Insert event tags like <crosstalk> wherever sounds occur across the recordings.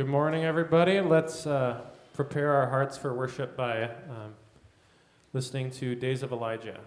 Good morning, everybody. Let's uh, prepare our hearts for worship by um, listening to Days of Elijah.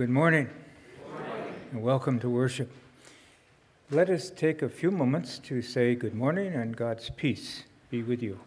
Good morning. good morning. And welcome to worship. Let us take a few moments to say good morning and God's peace be with you.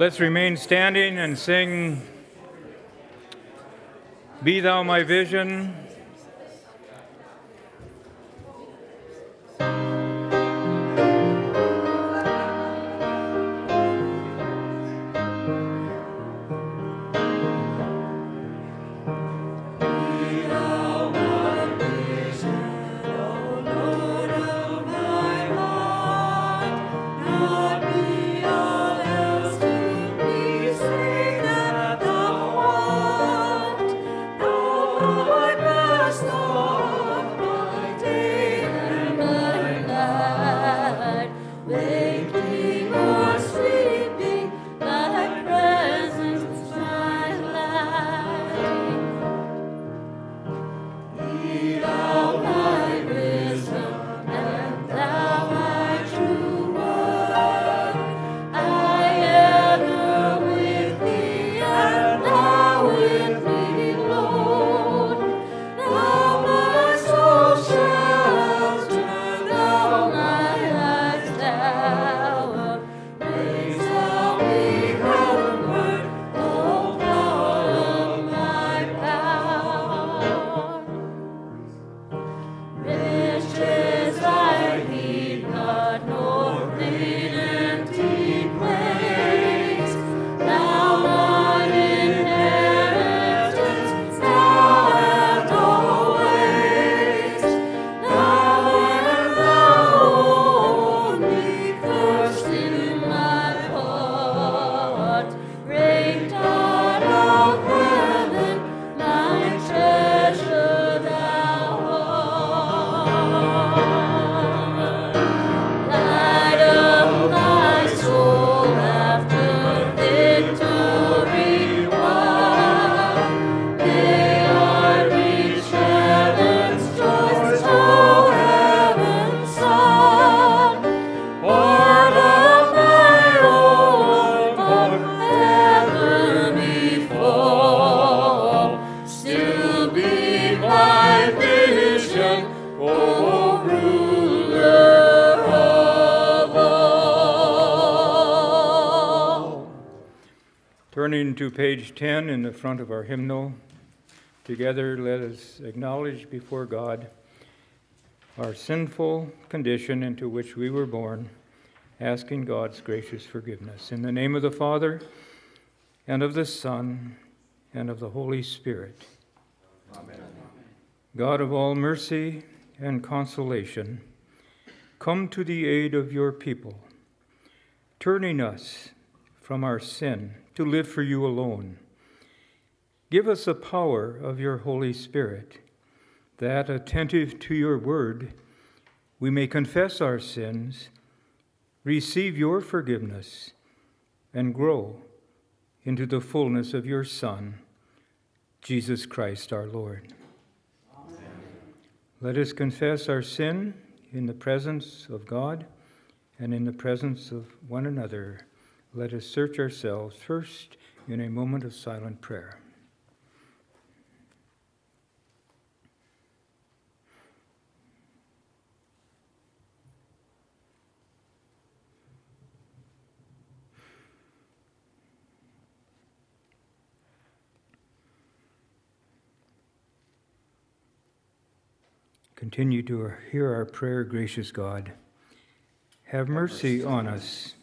Let's remain standing and sing Be Thou My Vision. To page 10 in the front of our hymnal, together let us acknowledge before God our sinful condition into which we were born, asking God's gracious forgiveness. In the name of the Father, and of the Son, and of the Holy Spirit. Amen. God of all mercy and consolation, come to the aid of your people, turning us from our sin to live for you alone. Give us the power of your Holy Spirit, that, attentive to your word, we may confess our sins, receive your forgiveness, and grow into the fullness of your Son, Jesus Christ our Lord. Let us confess our sin in the presence of God and in the presence of one another Let us search ourselves first in a moment of silent prayer. Continue to hear our prayer, gracious God. Have mercy on us.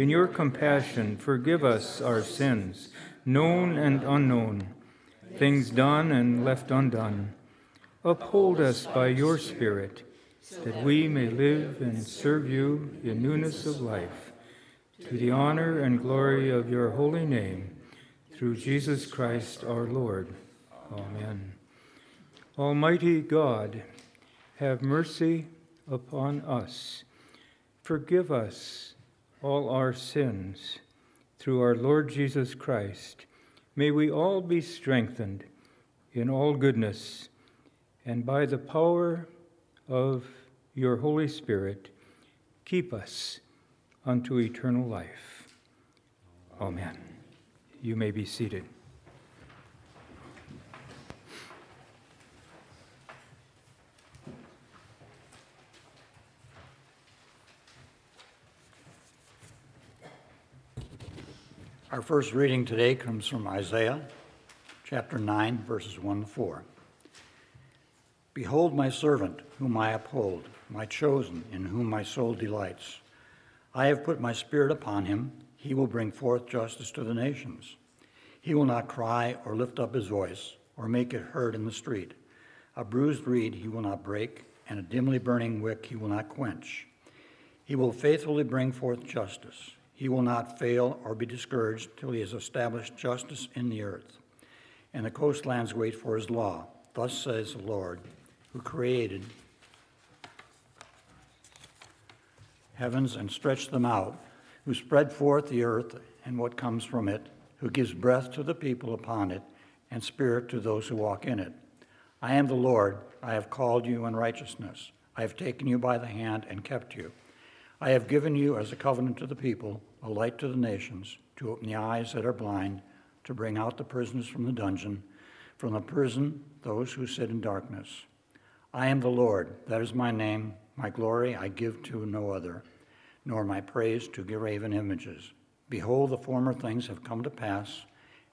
In your compassion, forgive us our sins, known and unknown, things done and left undone. Uphold us by your Spirit, that we may live and serve you in newness of life, to the honor and glory of your holy name, through Jesus Christ our Lord. Amen. Almighty God, have mercy upon us. Forgive us all our sins through our Lord Jesus Christ. May we all be strengthened in all goodness, and by the power of your Holy Spirit, keep us unto eternal life. Amen. You may be seated. Our first reading today comes from Isaiah chapter 9, verses 1 to 4. Behold, my servant, whom I uphold, my chosen, in whom my soul delights. I have put my spirit upon him. He will bring forth justice to the nations. He will not cry or lift up his voice or make it heard in the street. A bruised reed he will not break, and a dimly burning wick he will not quench. He will faithfully bring forth justice. He will not fail or be discouraged till he has established justice in the earth. And the coastlands wait for his law. Thus says the Lord, who created heavens and stretched them out, who spread forth the earth and what comes from it, who gives breath to the people upon it, and spirit to those who walk in it. I am the Lord, I have called you in righteousness. I have taken you by the hand and kept you. I have given you as a covenant to the people, a light to the nations, to open the eyes that are blind, to bring out the prisoners from the dungeon, from the prison those who sit in darkness. I am the Lord, that is my name. My glory I give to no other, nor my praise to graven images. Behold, the former things have come to pass,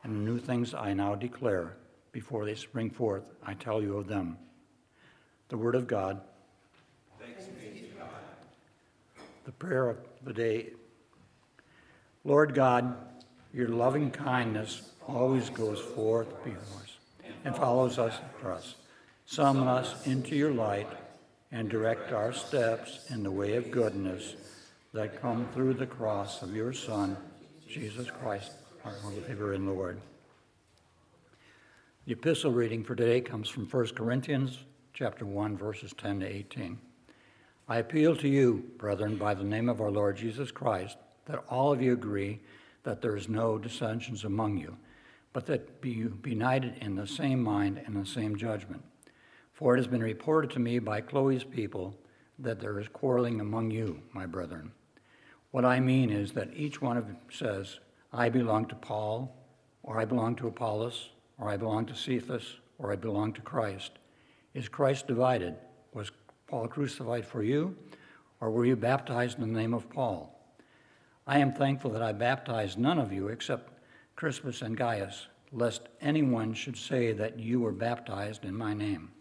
and the new things I now declare. Before they spring forth, I tell you of them. The Word of God. Thanks be to God. The prayer of the day. Lord God, your loving kindness always goes forth before us and follows us us. Summon us into your light and direct our steps in the way of goodness that come through the cross of your Son, Jesus Christ, our in the Lord. The epistle reading for today comes from 1 Corinthians chapter 1 verses 10 to 18. I appeal to you, brethren, by the name of our Lord Jesus Christ, that all of you agree that there is no dissensions among you, but that you be united in the same mind and the same judgment. For it has been reported to me by Chloe's people that there is quarreling among you, my brethren. What I mean is that each one of you says, I belong to Paul, or I belong to Apollos, or I belong to Cephas, or I belong to Christ. Is Christ divided? Was Paul crucified for you, or were you baptized in the name of Paul? I am thankful that I baptized none of you except Crispus and Gaius, lest anyone should say that you were baptized in my name.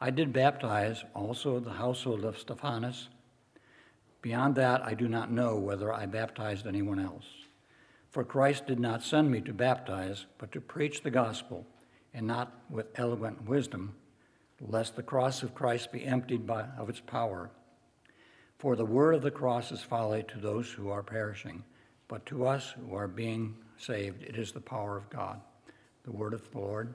I did baptize also the household of Stephanas. Beyond that, I do not know whether I baptized anyone else. For Christ did not send me to baptize, but to preach the gospel, and not with eloquent wisdom, lest the cross of Christ be emptied by, of its power. For the word of the cross is folly to those who are perishing, but to us who are being saved, it is the power of God. The word of the Lord.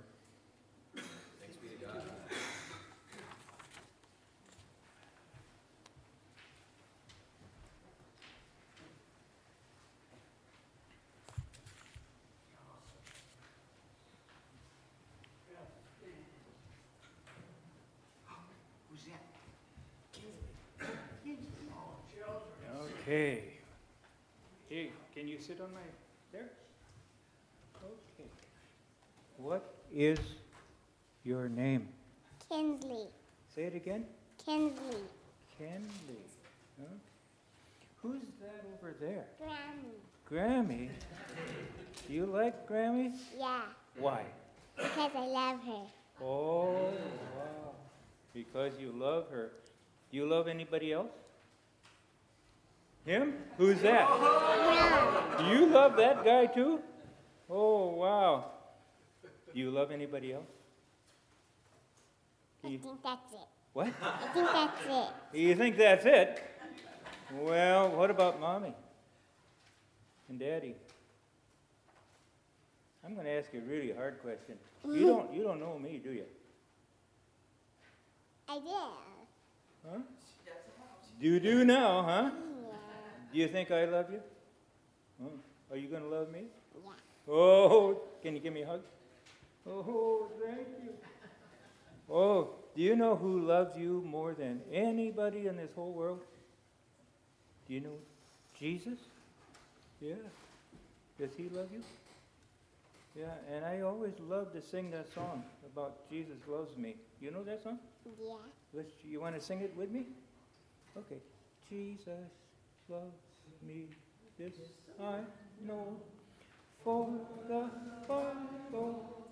Okay. Hey, can you sit on my there? Okay. What is your name? Kinsley. Say it again. Kinsley. Okay. Who's that over there? Grammy. Grammy. Do you like Grammy? Yeah, Why? because I love her. Oh, wow. Because you love her. Do you love anybody else? Him? Who's that? No, Do you love that guy too? Oh, wow. Do you love anybody else? I think that's it. what? I think that's it. You think that's it? Well, what about mommy and daddy? I'm going to ask you a really hard question. You don't, you don't know me, do you? I do. Huh? You do now, huh? Yeah. Do you think I love you? Huh? Are you going to love me? Yeah. Oh, can you give me a hug? Oh, thank you. Oh, do you know who loves you more than anybody in this whole world? Do you know Jesus? Yeah. Does he love you? Yeah, and I always love to sing that song about Jesus loves me. You know that song? Yeah. Let's, you want to sing it with me? Okay. Jesus loves me, this I know, for the Bible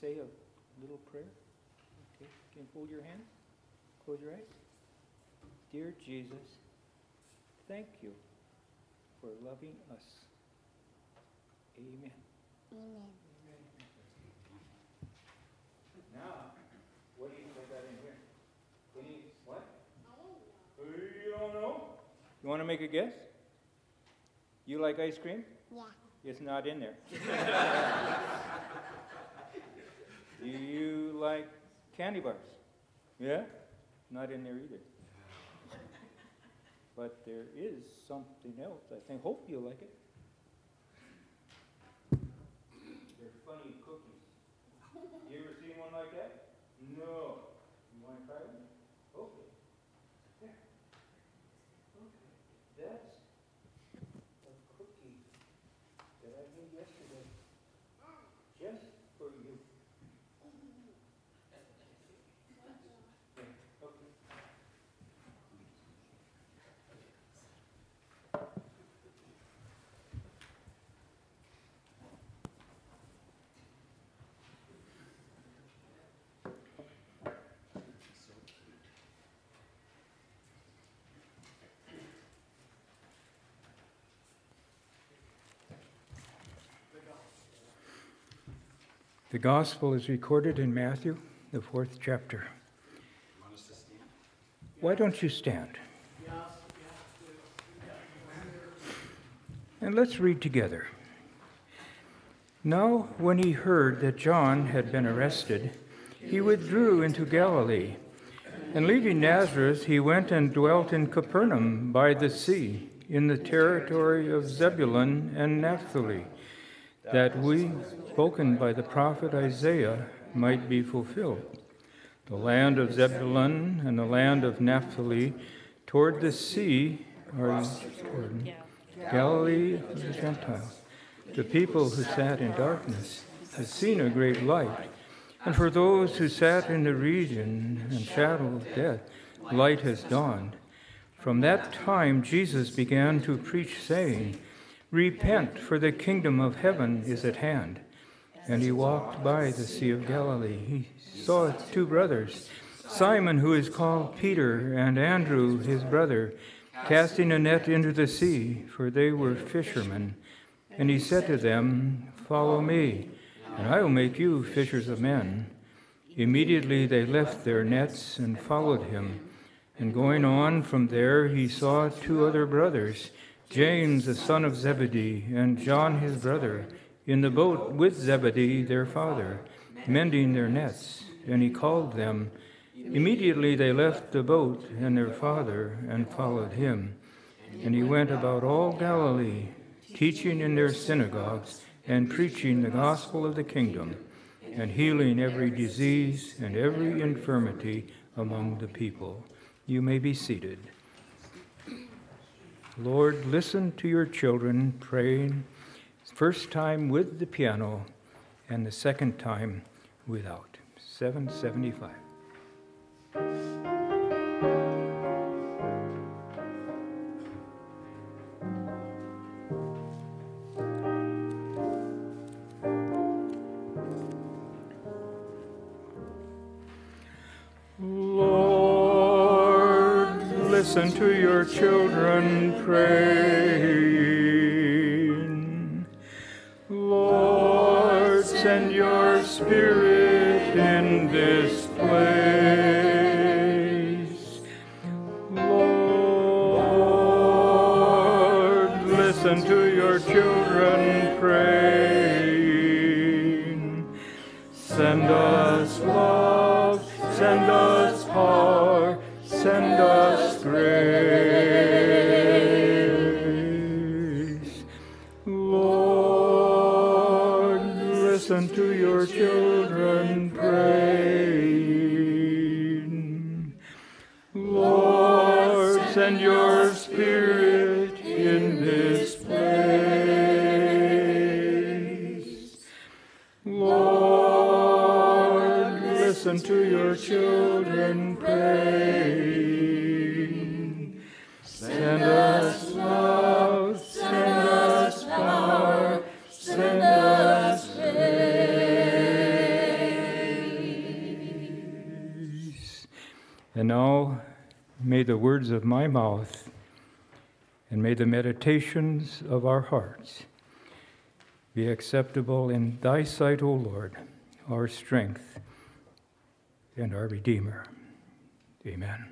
Say a little prayer? Okay. Can you hold your hand? Close your eyes. Dear Jesus, thank you for loving us. Amen. Amen. Now, what do you think I got in here? What do you, what? You don't know? You want to make a guess? You like ice cream? Yeah. It's not in there. <laughs> do you like candy bars? Yeah? Not in there either. But there is something else. I think, hope you like it. They're funny cookies. You ever seen one like that? No. You want to try one? Okay. There. Okay. That's a cookie that I made yesterday. Just for you. Yeah, okay. The gospel is recorded in Matthew, the fourth chapter. Why don't you stand? And let's read together. Now, when he heard that John had been arrested, he withdrew into Galilee. And leaving Nazareth, he went and dwelt in Capernaum by the sea, in the territory of Zebulun and Naphtali, that we, spoken by the prophet Isaiah, might be fulfilled. The land of Zebulun and the land of Naphtali toward the sea are toward Galilee of the Gentiles. The people who sat in darkness have seen a great light. And for those who sat in the region and shadow of death, light has dawned. From that time, Jesus began to preach, saying, Repent, for the kingdom of heaven is at hand. And he walked by the Sea of Galilee. He saw two brothers, Simon, who is called Peter, and Andrew, his brother, casting a net into the sea, for they were fishermen. And he said to them, Follow me, and I will make you fishers of men. Immediately they left their nets and followed him. And going on from there, he saw two other brothers, James the son of Zebedee, and John his brother, in the boat with Zebedee their father, mending their nets. And he called them. Immediately they left the boat and their father and followed him. And he went about all Galilee, teaching in their synagogues and preaching the gospel of the kingdom, and healing every disease and every infirmity among the people. You may be seated. Lord, listen to your children praying, first time with the piano and the second time without. 775. Listen to your children praying. Lord, send your spirit children. Send us love, send us power, send us. And now may the words of my mouth and may the meditations of our hearts be acceptable in thy sight, O Lord, our strength and our Redeemer. Amen.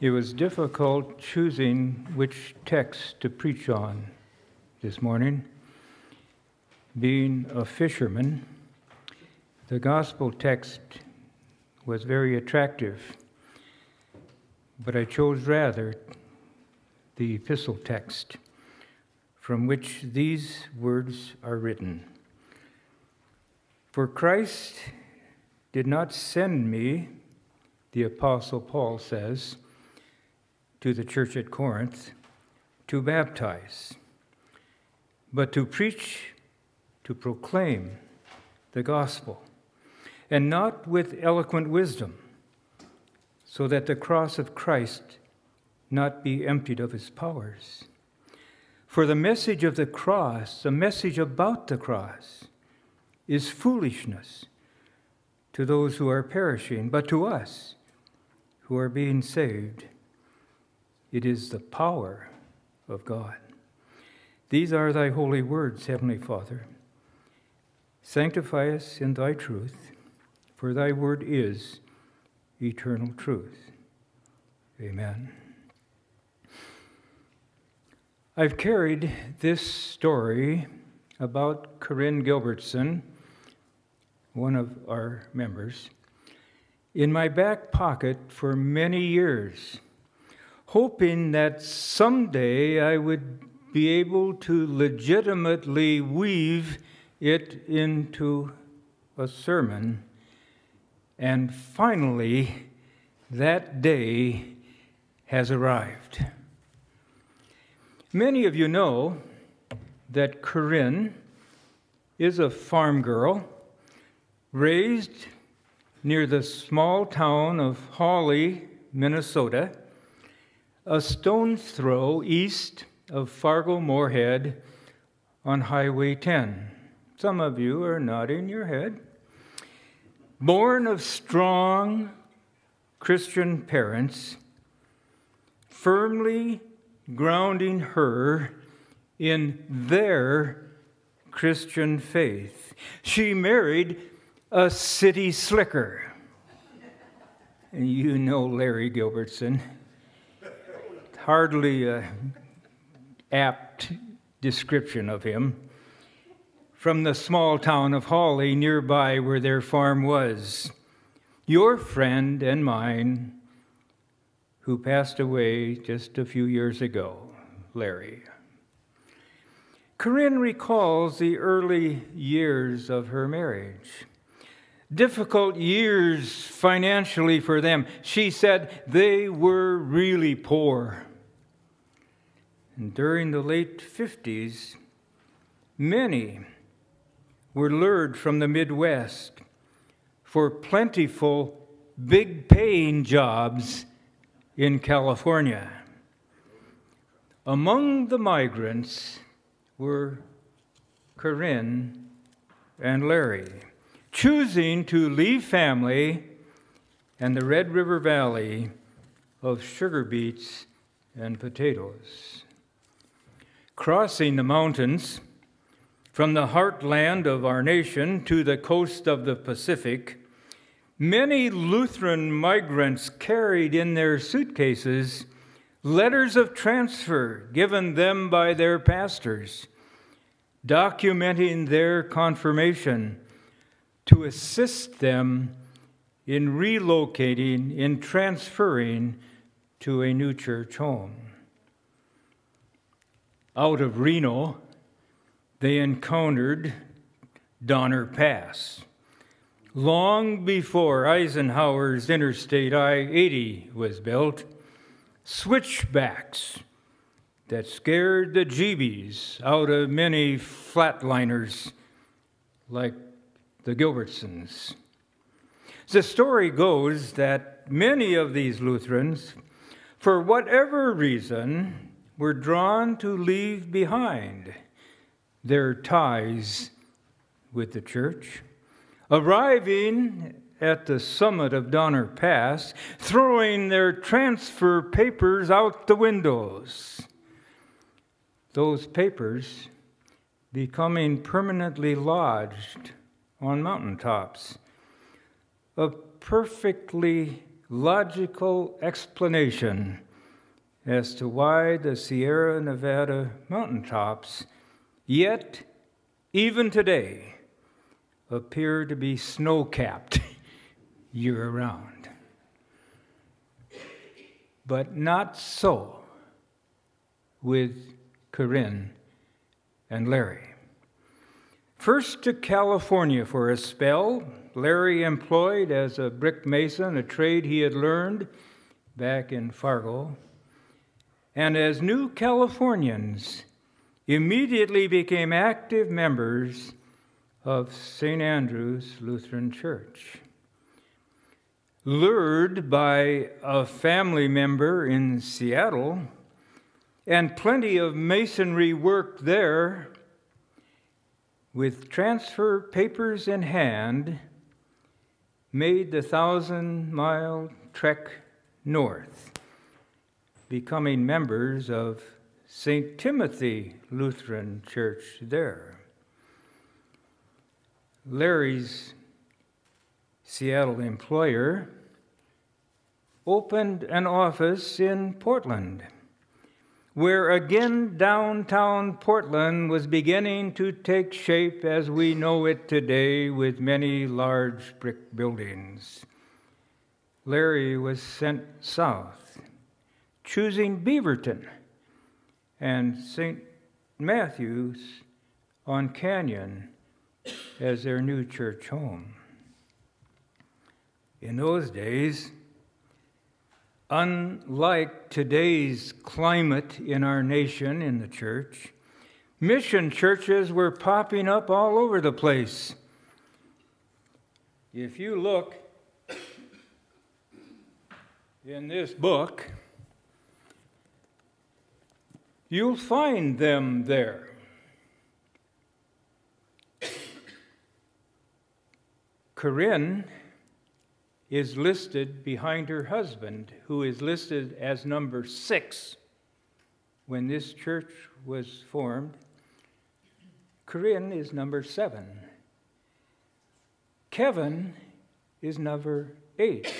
It was difficult choosing which text to preach on this morning. Being a fisherman, the gospel text was very attractive, but I chose rather the epistle text from which these words are written. For Christ did not send me, the Apostle Paul says, to the church at Corinth to baptize, but to preach, to proclaim the gospel, and not with eloquent wisdom, so that the cross of Christ not be emptied of its powers. For the message of the cross, the message about the cross, is foolishness to those who are perishing, but to us who are being saved, it is the power of God. These are thy holy words, Heavenly Father. Sanctify us in thy truth, for thy word is eternal truth. Amen. I've carried this story about Corinne Gilbertson, one of our members, in my back pocket for many years, hoping that someday I would be able to legitimately weave it into a sermon. And finally, that day has arrived. Many of you know that Corinne is a farm girl raised near the small town of Hawley, Minnesota, a stone's throw east of Fargo Moorhead on Highway 10. Some of you are nodding your head. Born of strong Christian parents, firmly grounding her in their Christian faith. She married a city slicker. And you know Larry Gilbertson. hardly a apt description of him. From the small town of Hawley, nearby where their farm was, your friend and mine, who passed away just a few years ago, Larry. Corinne recalls the early years of her marriage. Difficult years financially for them. She said they were really poor. And during the late 50s, many were lured from the Midwest for plentiful, big paying jobs in California. Among the migrants were Corinne and Larry, choosing to leave family and the Red River Valley of sugar beets and potatoes. Crossing the mountains from the heartland of our nation to the coast of the Pacific, many Lutheran migrants carried in their suitcases letters of transfer given them by their pastors, documenting their confirmation to assist them in relocating, in transferring to a new church home. Out of Reno, they encountered Donner Pass. Long before Eisenhower's Interstate I 80 was built, switchbacks that scared the jeebies out of many flatliners like the Gilbertsons. The story goes that many of these Lutherans, for whatever reason, were drawn to leave behind their ties with the church, arriving at the summit of Donner Pass, throwing their transfer papers out the windows. Those papers becoming permanently lodged on mountaintops. A perfectly logical explanation as to why the Sierra Nevada mountaintops, yet, even today, appear to be snow capped <laughs> year round. But not so with Corinne and Larry. First to California for a spell, Larry employed as a brick mason, a trade he had learned back in Fargo. And as new Californians, immediately became active members of St. Andrew's Lutheran Church. Lured by a family member in Seattle and plenty of masonry work there, with transfer papers in hand, made the thousand mile trek north, becoming members of St. Timothy Lutheran Church there. Larry's Seattle employer opened an office in Portland, where again downtown Portland was beginning to take shape as we know it today with many large brick buildings. Larry was sent south, choosing Beaverton and St. Matthew's on Canyon as their new church home. In those days, unlike today's climate in our nation, in the church, mission churches were popping up all over the place. If you look in this book, you'll find them there. Corinne is listed behind her husband, who is listed as number six when this church was formed. Corinne is number seven. Kevin is number eight,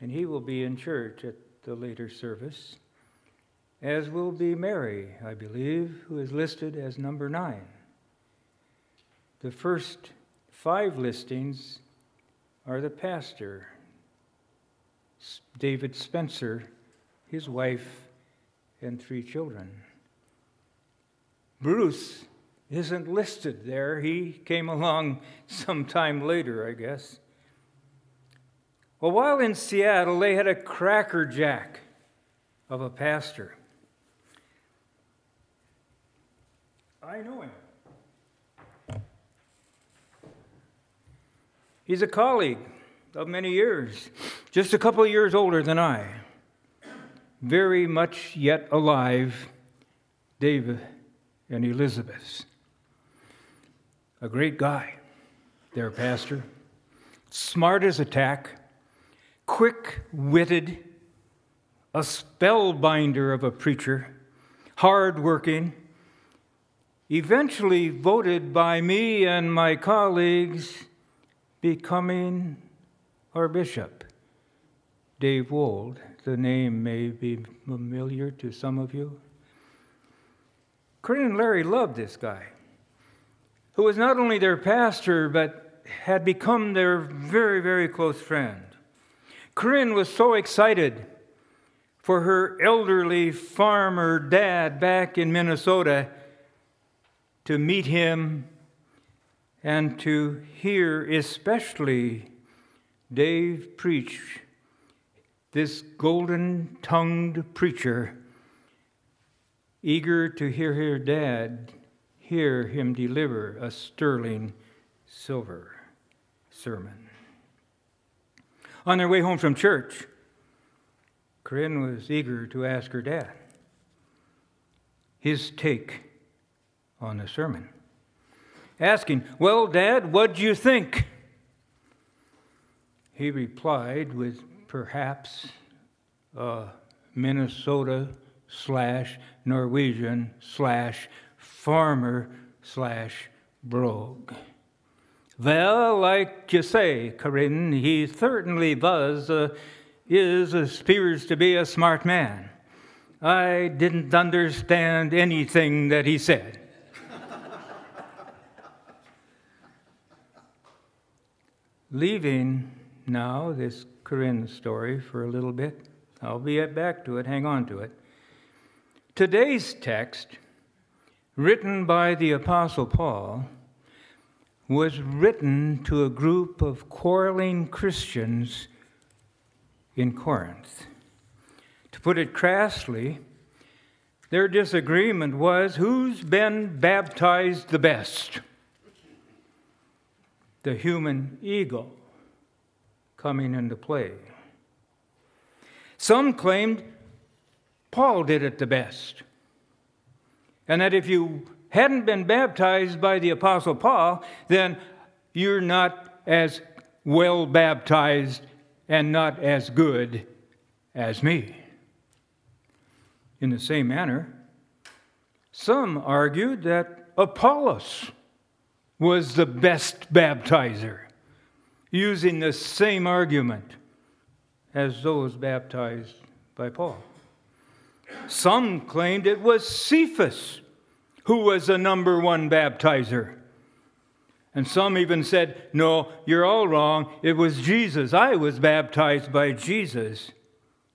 and he will be in church at the later service. as will be Mary, I believe, who is listed as number nine. The first five listings are the pastor, David Spencer, his wife, and three children. Bruce isn't listed there. He came along <laughs> sometime later, I guess. Well, while in Seattle, they had a crackerjack of a pastor. I know him. He's a colleague of many years, just a couple of years older than I. Very much yet alive, David and Elizabeth. A great guy, their pastor. Smart as a tack, quick witted, a spellbinder of a preacher, hard working, eventually voted by me and my colleagues becoming our bishop. Dave Wold, the name may be familiar to some of you. Corinne and Larry loved this guy, who was not only their pastor, but had become their very, very close friend. Corinne was so excited for her elderly farmer dad back in Minnesota to meet him and to hear, especially Dave preach, this golden tongued preacher, eager to hear her dad hear him deliver a sterling silver sermon. On their way home from church, Corinne was eager to ask her dad his take on the sermon. Asking, Well, Dad, what do you think? He replied with perhaps a Minnesota slash Norwegian slash farmer slash brogue. Well, like you say, Corinne, he certainly was, uh, is, appears to be a smart man. I didn't understand anything that he said. Leaving now this Corinne story for a little bit, I'll be back to it, hang on to it. Today's text, written by the Apostle Paul, was written to a group of quarreling Christians in Corinth. To put it crassly, their disagreement was who's been baptized the best? The human ego coming into play. Some claimed Paul did it the best, and that if you hadn't been baptized by the Apostle Paul, then you're not as well baptized and not as good as me. In the same manner, some argued that Apollos was the best baptizer, using the same argument as those baptized by Paul. Some claimed it was Cephas who was the number one baptizer. And some even said, No, you're all wrong. It was Jesus. I was baptized by Jesus.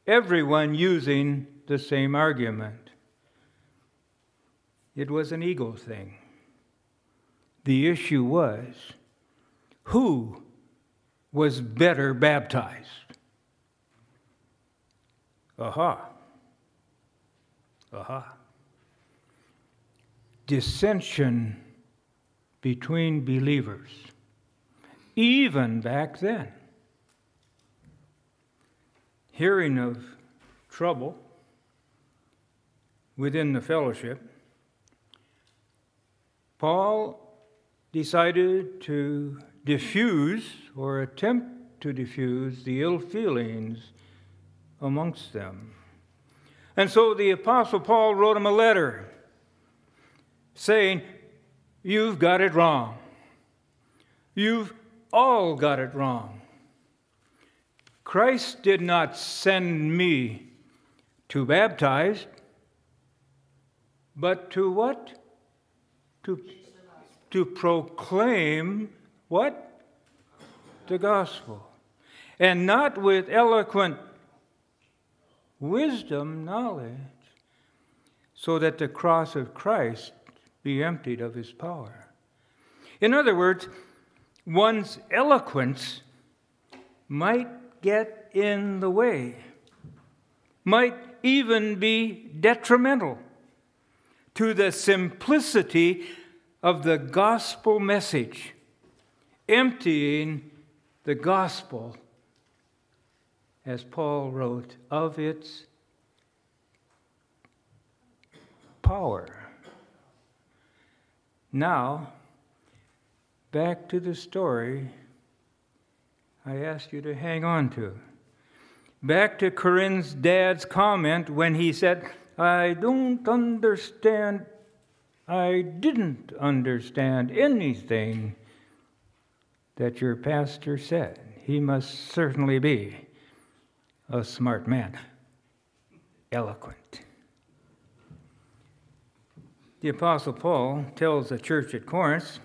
Everyone using the same argument. It was an ego thing. The issue was who was better baptized? Aha. Aha. Dissension between believers, even back then. Hearing of trouble within the fellowship, Paul decided to diffuse or attempt to diffuse the ill feelings amongst them. And so the Apostle Paul wrote him a letter saying, You've got it wrong. You've all got it wrong. Christ did not send me to baptize, but to what? To, to proclaim what? The gospel. And not with eloquent wisdom, knowledge, so that the cross of Christ be emptied of his power. In other words, one's eloquence might get in the way, might even be detrimental to the simplicity of the gospel message, emptying the gospel, as Paul wrote, of its power. Now, back to the story I asked you to hang on to. Back to Corinne's dad's comment when he said, I don't understand, I didn't understand anything that your pastor said. He must certainly be a smart man, eloquent. The Apostle Paul tells the church at Corinth,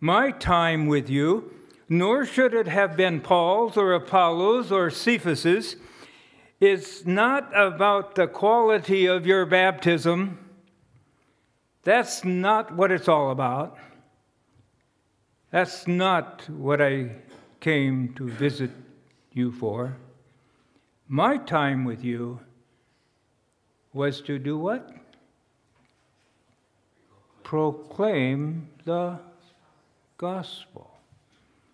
My time with you, nor should it have been Paul's or Apollos' or Cephas's, is not about the quality of your baptism. That's not what it's all about. That's not what I came to visit you for. My time with you was to do what? Proclaim the gospel.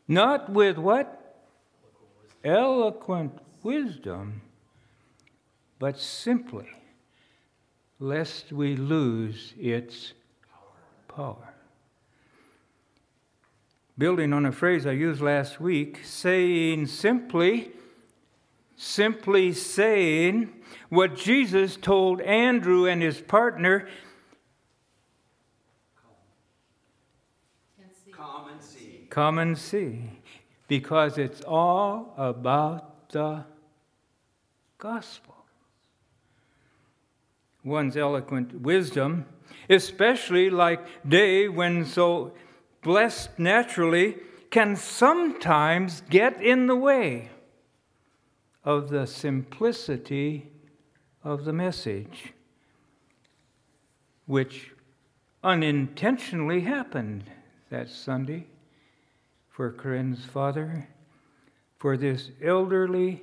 Not with what? Eloquent wisdom, but simply, lest we lose its power. Building on a phrase I used last week, saying simply, simply saying what Jesus told Andrew and his partner Come and see. come and see, because it's all about the gospel. One's eloquent wisdom, especially like Dave when so blessed naturally, can sometimes get in the way of the simplicity of the message, which unintentionally happened that Sunday for Corinne's father, for this elderly,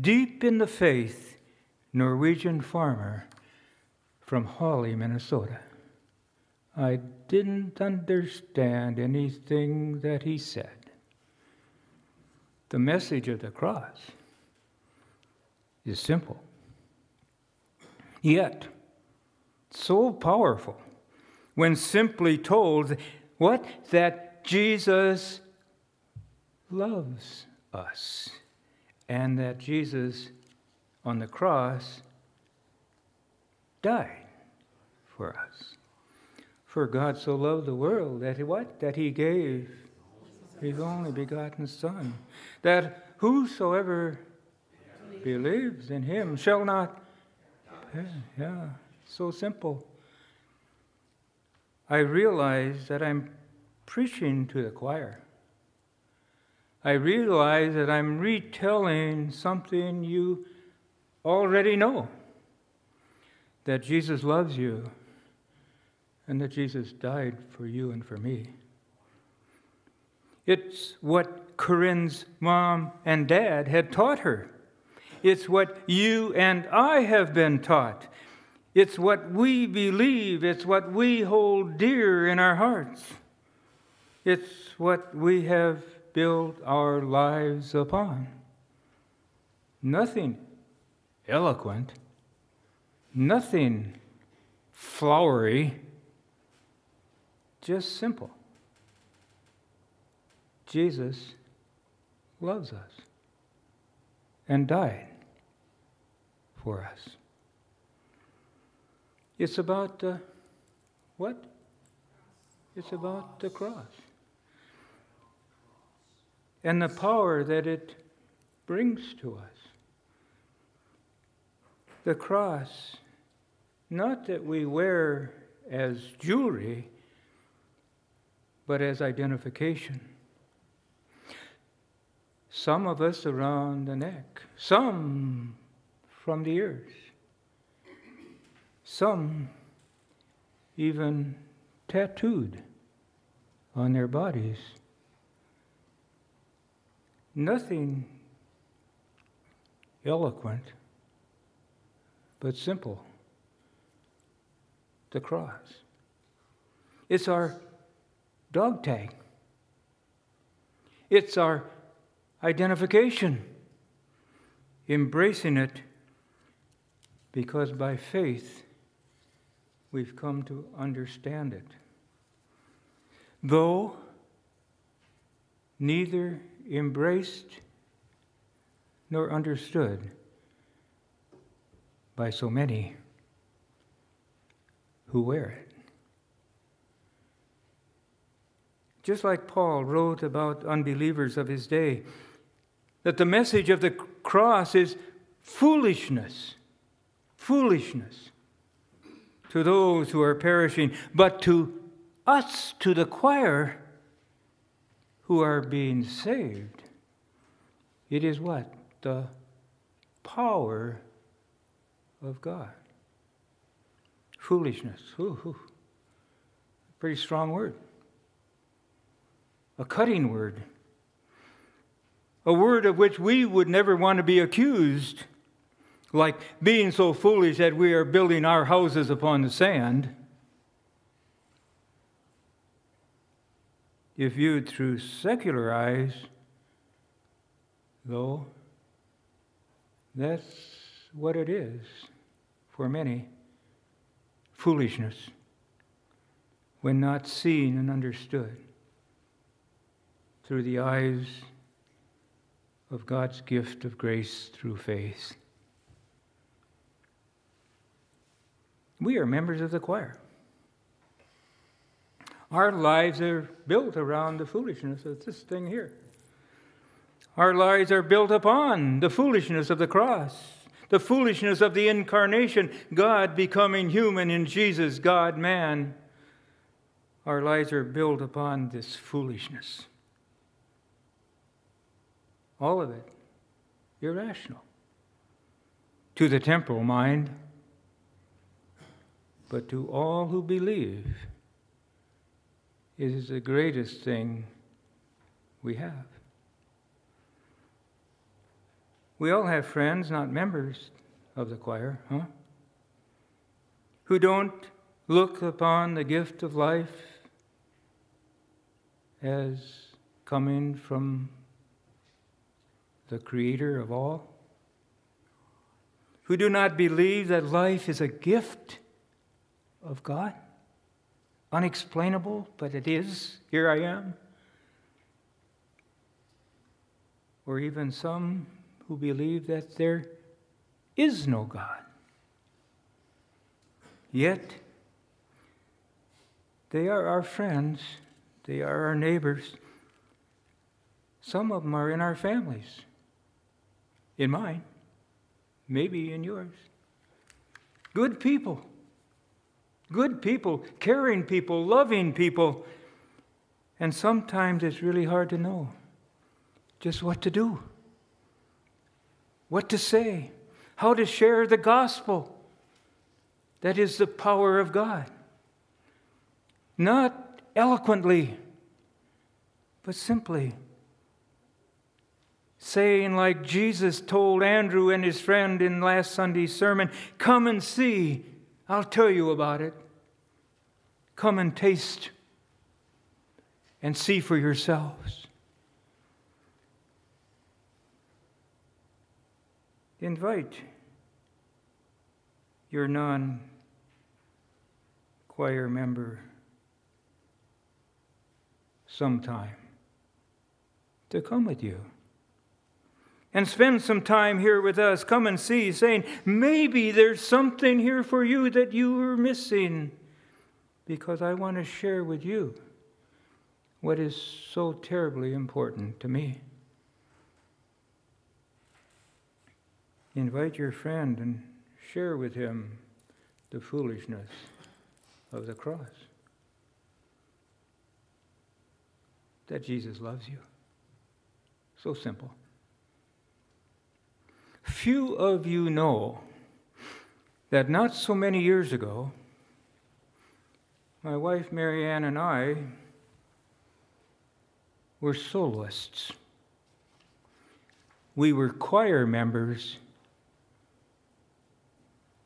deep in the faith Norwegian farmer from Hawley, Minnesota. I didn't understand anything that he said. The message of the cross is simple, yet so powerful when simply told what? That Jesus loves us and that Jesus on the cross died for us. For God so loved the world that he what? That he gave his only begotten Son, that whosoever believes in him shall not. Yeah, yeah, so simple. I realize that I'm preaching to the choir. I realize that I'm retelling something you already know that Jesus loves you and that Jesus died for you and for me. It's what Corinne's mom and dad had taught her. It's what you and I have been taught. It's what we believe. It's what we hold dear in our hearts. It's what we have built our lives upon. Nothing eloquent, nothing flowery, just simple. Jesus loves us and died for us. It's about the what? It's about the cross and the power that it brings to us. The cross not that we wear as jewelry, but as identification. Some of us around the neck, some from the ears, some even tattooed on their bodies. Nothing eloquent, but simple. The cross. It's our dog tag. It's our identification. Embracing it because by faith we've come to understand it. Though neither embraced nor understood by so many who wear it. Just like Paul wrote about unbelievers of his day, that the message of the cross is foolishness, foolishness to those who are perishing, but to us, to the choir who are being saved, it is what? The power of God. Foolishness. Ooh, ooh. Pretty strong word. A cutting word. A word of which we would never want to be accused, like being so foolish that we are building our houses upon the sand. If viewed through secular eyes, though, that's what it is for many foolishness when not seen and understood through the eyes of God's gift of grace through faith. We are members of the choir. Our lives are built around the foolishness of this thing here. Our lives are built upon the foolishness of the cross, the foolishness of the incarnation, God becoming human in Jesus, God man. Our lives are built upon this foolishness. All of it irrational to the temporal mind, but to all who believe, it is the greatest thing we have. We all have friends, not members of the choir, huh? Who don't look upon the gift of life as coming from the Creator of all. Who do not believe that life is a gift of God. Unexplainable, but it is. Here I am. Or even some who believe that there is no God. Yet, they are our friends, they are our neighbors. Some of them are in our families, in mine, maybe in yours. Good people, good people, caring people, loving people. And sometimes it's really hard to know just what to do what to say, how to share the gospel. That is the power of God. Not eloquently, but simply saying, like Jesus told Andrew and his friend in last Sunday's sermon, Come and see, I'll tell you about it. Come and taste and see for yourselves. Invite your non choir member sometime to come with you and spend some time here with us. Come and see, saying, maybe there's something here for you that you were missing because I want to share with you what is so terribly important to me. Invite your friend and share with him the foolishness of the cross. That Jesus loves you. So simple. Few of you know that not so many years ago, my wife Marianne and I were soloists. We were choir members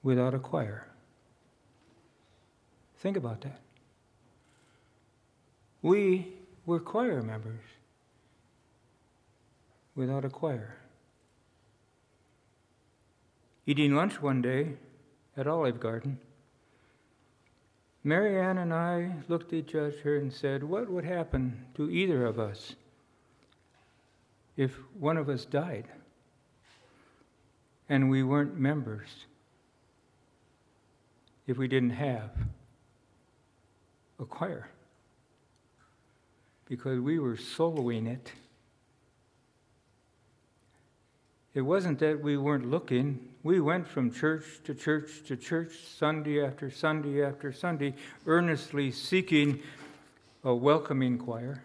without a choir. Think about that. We were choir members without a choir. Eating lunch one day at Olive Garden, Marianne and I looked at each other and said, What would happen to either of us if one of us died and we weren't members? If we didn't have a choir? Because we were soloing it. It wasn't that we weren't looking. We went from church to church to church, Sunday after Sunday after Sunday, earnestly seeking a welcoming choir.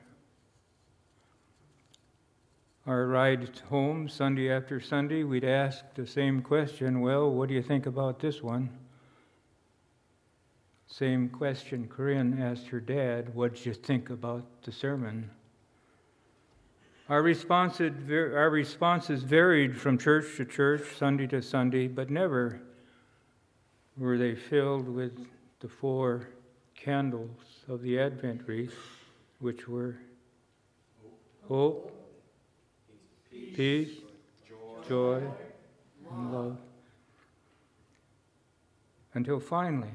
Our ride home, Sunday after Sunday, we'd ask the same question Well, what do you think about this one? Same question Corinne asked her dad What did you think about the sermon? Our responses, our responses varied from church to church, Sunday to Sunday, but never were they filled with the four candles of the Advent wreath, which were hope, peace, joy, and love. Until finally,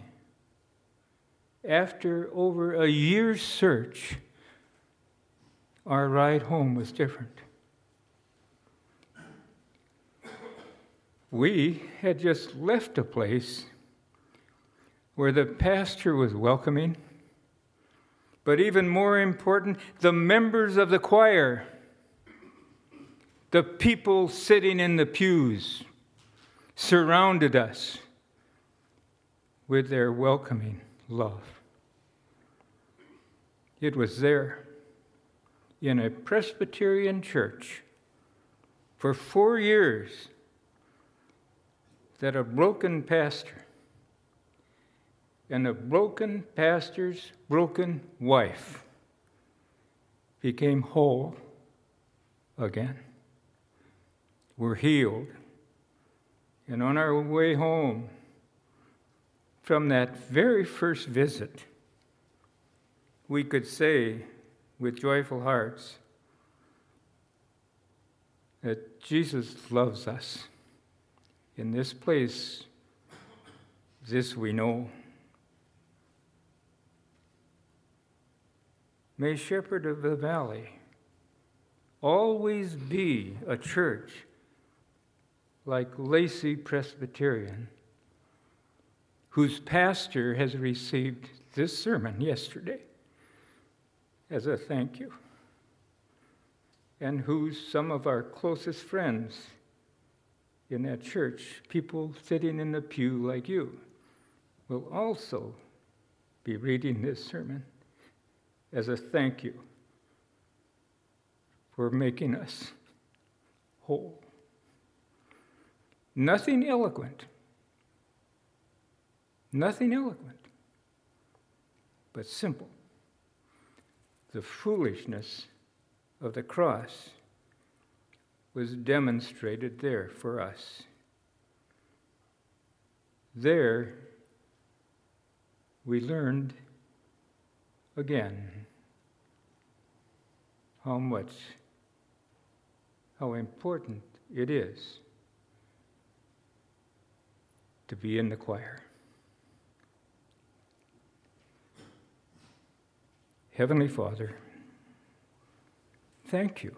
after over a year's search, our ride home was different. We had just left a place where the pastor was welcoming, but even more important, the members of the choir, the people sitting in the pews, surrounded us with their welcoming love. It was there in a Presbyterian church for four years that a broken pastor and a broken pastor's broken wife became whole again. Were healed. And on our way home from that very first visit, we could say with joyful hearts that Jesus loves us. In this place, this we know. May Shepherd of the Valley always be a church like Lacey Presbyterian, whose pastor has received this sermon yesterday as a thank you, and who's some of our closest friends in that church, people sitting in the pew like you, will also be reading this sermon as a thank you for making us whole. Nothing eloquent, nothing eloquent, but simple the foolishness of the cross was demonstrated there for us. There, we learned again how much, how important it is to be in the choir. Heavenly Father, thank you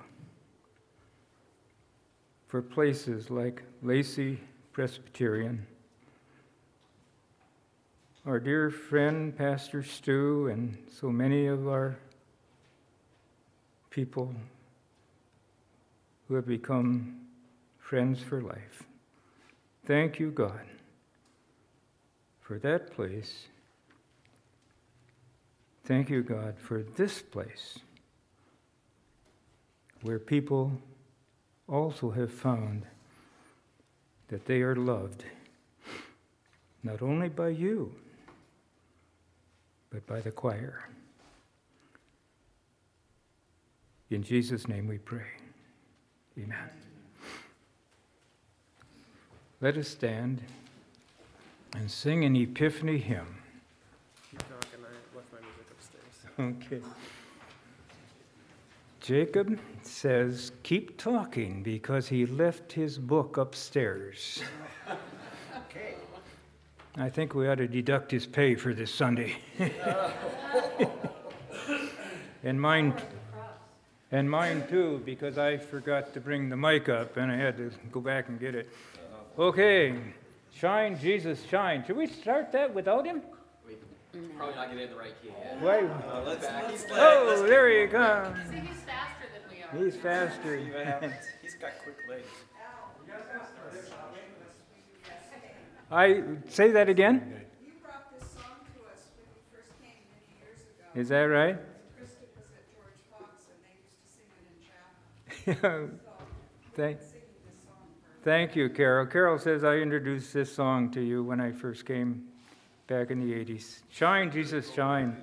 for places like Lacey Presbyterian, our dear friend Pastor Stu, and so many of our people who have become friends for life. Thank you, God, for that place. Thank you, God, for this place where people also have found that they are loved, not only by you, but by the choir. In Jesus' name we pray. Amen. Let us stand and sing an Epiphany hymn. Keep talking. I left my music upstairs. Okay. Jacob says, Keep talking because he left his book upstairs. Okay. I think we ought to deduct his pay for this Sunday. <laughs> and mine, and mine too, because I forgot to bring the mic up and I had to go back and get it. Uh-huh. Okay, shine, Jesus, shine. Should we start that without him? Probably not getting in the right key yet. Why? Uh, let's back. He's Oh, there he comes. See, he's faster than we are. He's faster. <laughs> <laughs> He's got quick legs. I say that again. You brought this song to us when you first came many years ago. Is that right? Krista was at George Fox and they used to sing it in chapel. <laughs> thank, Singing this song for thank you, Carol. Carol says I introduced this song to you when I first came back in the 80s. Shine, Jesus, shine.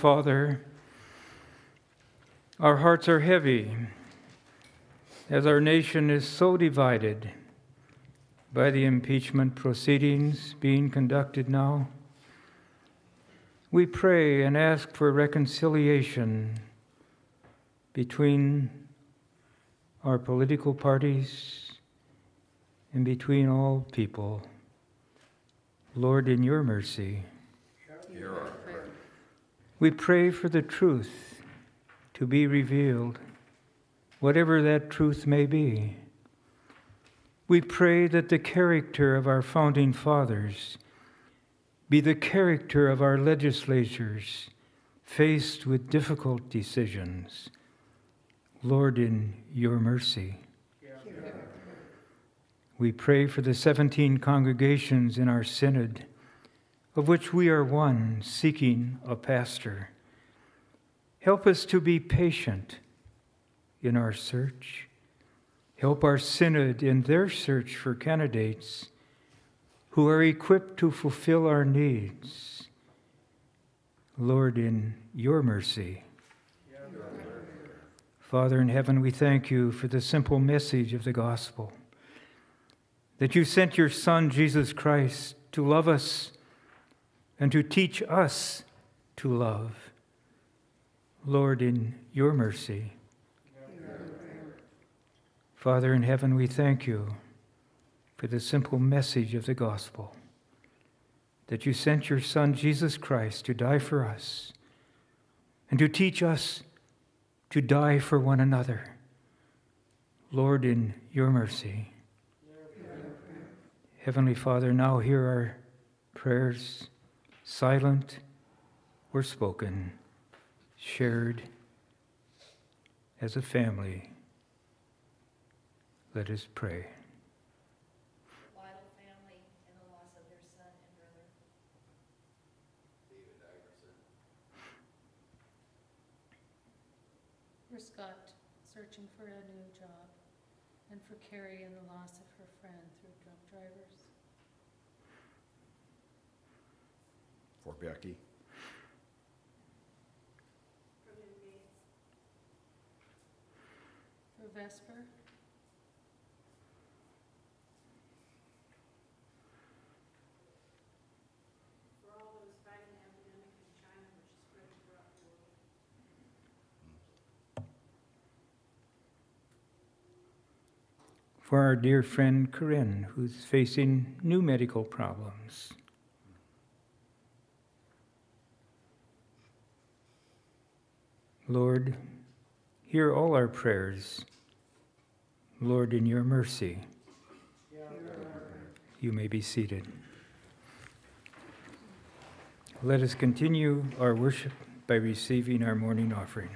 Father, our hearts are heavy as our nation is so divided by the impeachment proceedings being conducted now. We pray and ask for reconciliation between our political parties and between all people. Lord, in your mercy, we pray for the truth to be revealed, whatever that truth may be. We pray that the character of our founding fathers be the character of our legislatures faced with difficult decisions. Lord, in your mercy. We pray for the 17 congregations in our synod, of which we are one seeking a pastor. Help us to be patient in our search. Help our synod in their search for candidates who are equipped to fulfill our needs. Lord, in your mercy. Father in heaven, we thank you for the simple message of the gospel that you sent your Son, Jesus Christ, to love us and to teach us to love. Lord, in your mercy. Father in heaven, we thank you for the simple message of the gospel that you sent your Son, Jesus Christ, to die for us and to teach us to die for one another. Lord, in your mercy. Heavenly Father, now hear our prayers, silent or spoken, shared as a family. Let us pray. Scott, searching for a new job, and for Carrie and the loss of her friend through drunk drivers. For Becky. For Vesper, For all those fighting the epidemic in China, which is spreading throughout the world. For our dear friend Corinne, who's facing new medical problems. Lord, hear all our prayers. Lord, in your mercy. You may be seated. Let us continue our worship by receiving our morning offering.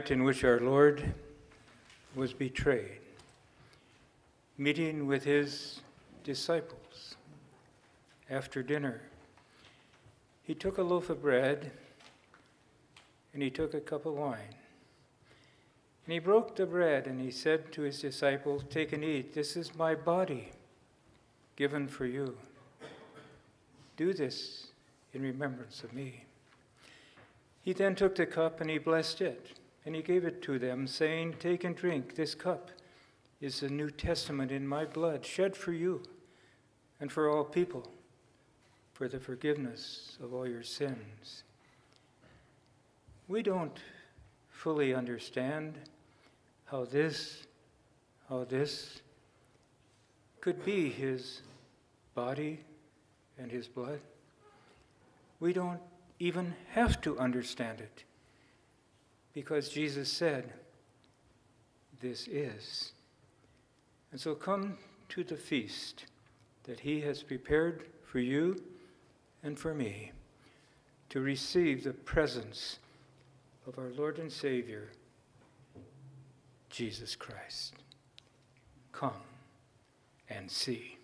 Night in which our Lord was betrayed, meeting with his disciples after dinner, he took a loaf of bread and he took a cup of wine. And he broke the bread and he said to his disciples, Take and eat, this is my body, given for you. Do this in remembrance of me. He then took the cup and he blessed it, and he gave it to them, saying, Take and drink. This cup is the New Testament in my blood, shed for you and for all people, for the forgiveness of all your sins. We don't fully understand how this, how this could be his body and his blood. We don't even have to understand it because Jesus said, This is. And so come to the feast that he has prepared for you and for me to receive the presence of our Lord and Savior, Jesus Christ. Come and see.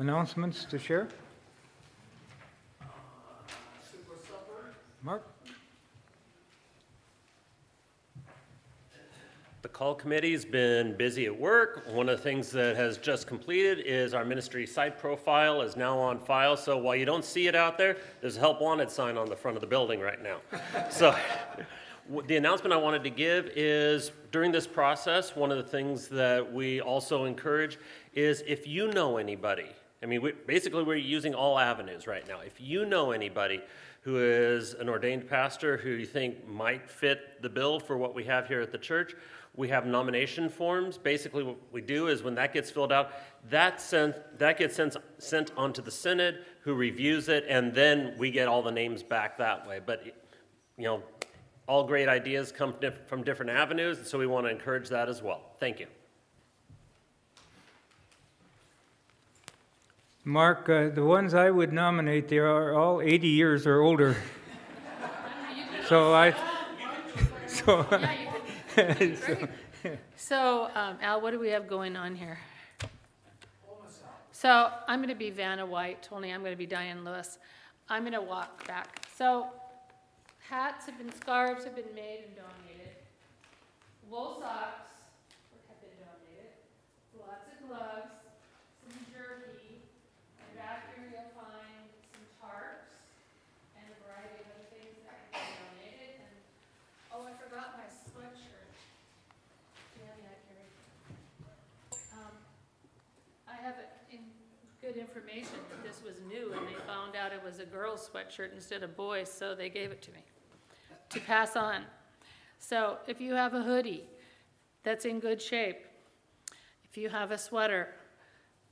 Announcements to share? Mark? The call committee's been busy at work. One of the things that has just completed is our ministry site profile is now on file. So while you don't see it out there, there's a help wanted sign on the front of the building right now. <laughs> So the announcement I wanted to give is during this process, one of the things that we also encourage is if you know anybody, I mean, we, basically we're using all avenues right now. If you know anybody who is an ordained pastor who you think might fit the bill for what we have here at the church, we have nomination forms. Basically, what we do is when that gets filled out, that, sent, that gets sent, sent onto the synod, who reviews it, and then we get all the names back that way. But, you know, all great ideas come from different avenues, so we want to encourage that as well. Thank you. Mark, uh, the ones I would nominate, they are all 80 years or older. <laughs> So I, <laughs> <laughs> so, so- So, um, Al, what do we have going on here? So I'm going to be Vanna White, only I'm going to be Diane Lewis. I'm going to walk back. So hats have been, scarves have been made and donated. Wool socks have been donated. Lots of gloves, some jerky. And back here you'll find some tarps and a variety of other things that have been donated. And, oh, I forgot my sweatshirt. Yeah, yeah, Carrie. Um, I have it in good information that this was new, and they found out it was a girl's sweatshirt instead of boys, so they gave it to me to pass on. So if you have a hoodie that's in good shape, if you have a sweater,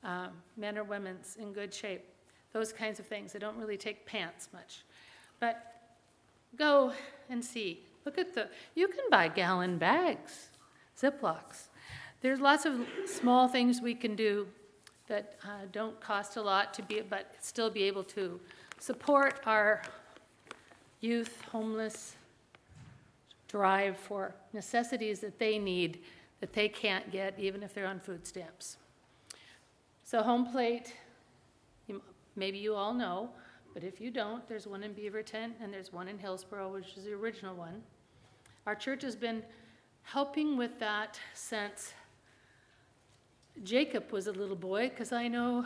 um, men or women's in good shape, those kinds of things. They don't really take pants much. But go and see. Look at the, you can buy gallon bags, Ziplocs. There's lots of small things we can do that uh, don't cost a lot to be, but still be able to support our youth, homeless, drive for necessities that they need that they can't get even if they're on food stamps. So home plate, you- maybe you all know, but if you don't, there's one in Beaverton and there's one in Hillsboro, which is the original one. Our church has been helping with that since Jacob was a little boy, because I know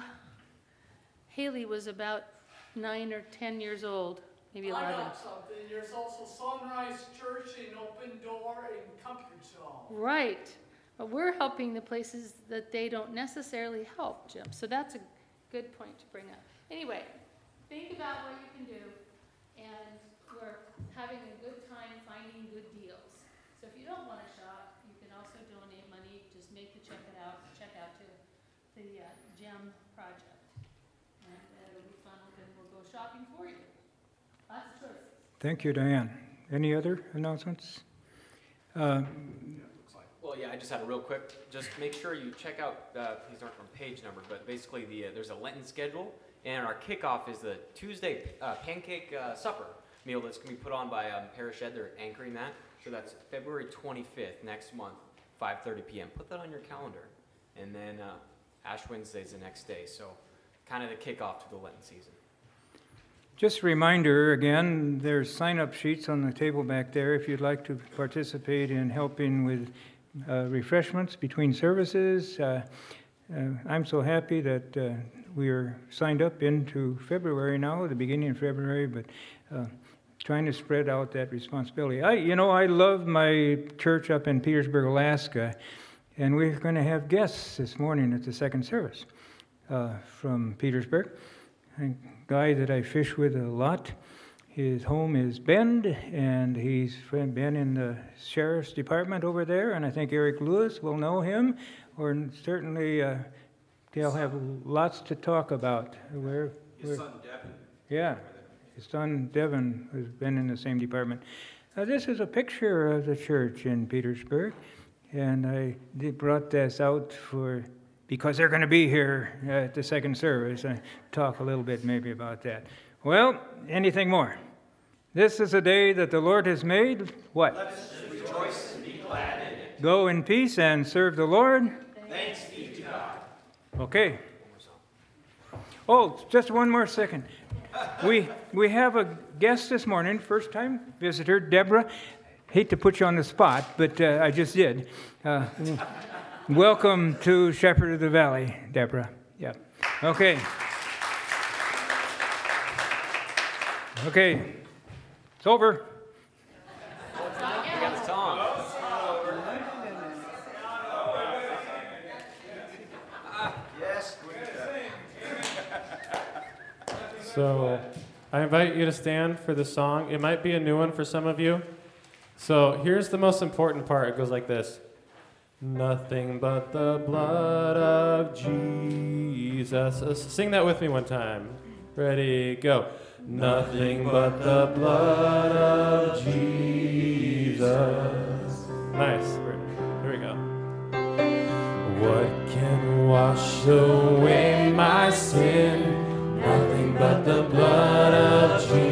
Haley was about nine or 10 years old, maybe 11. I got something. There's also Sunrise Church in Open Door in Cumpiersville. Right, but we're helping the places that they don't necessarily help, Jim, so that's a good point to bring up. Anyway, think about what you can do, and we're having a good time finding good deals. So if you don't want to shop, you can also donate money, just make the check it out, check out to the uh, GEM project. And uh, it'll be fun, and we'll go shopping for you. Lots of choices. Thank you, Diane. Any other announcements? Uh, Well, yeah, I just had a real quick, just make sure you check out, uh, these aren't from page number, but basically the, uh, there's a Lenten schedule, and our kickoff is the Tuesday uh, pancake uh, supper meal that's gonna be put on by um, Parish Ed, they're anchoring that. So that's February 25th, next month, 5:30 PM. Put that on your calendar. And then uh, Ash is the next day, so kind of the kickoff to the Lenten season. Just a reminder, again, there's sign-up sheets on the table back there if you'd like to participate in helping with uh, refreshments between services. Uh, Uh, I'm so happy that uh, we are signed up into February now, the beginning of February, but uh, trying to spread out that responsibility. I, you know, I love my church up in Petersburg, Alaska, and we're going to have guests this morning at the second service uh, from Petersburg. A guy that I fish with a lot. His home is Bend, and he's been in the sheriff's department over there, and I think Eric Lewis will know him, or certainly uh, they'll have lots to talk about. Where, His son Devin. Yeah, his son Devin has been in the same department. Uh, this is a picture of the church in Petersburg, and I brought this out for because they're going to be here at the second service. I talk a little bit maybe about that. Well, anything more? This is a day that the Lord has made. What? Let us rejoice and be glad in it. Go in peace and serve the Lord. Thanks be to God. Okay. Oh, just one more second. We, we have a guest this morning, first time visitor, Deborah. Hate to put you on the spot, but uh, I just did. Uh, welcome to Shepherd of the Valley, Deborah. Yeah. Okay. Okay. It's over. So I invite you to stand for the song. It might be a new one for some of you. So here's the most important part. It goes like this Nothing but the blood of Jesus. Uh, Sing that with me one time. Ready, go. Nothing but the blood of Jesus. Nice. Here we go. What can wash away my sin? Nothing but the blood of Jesus.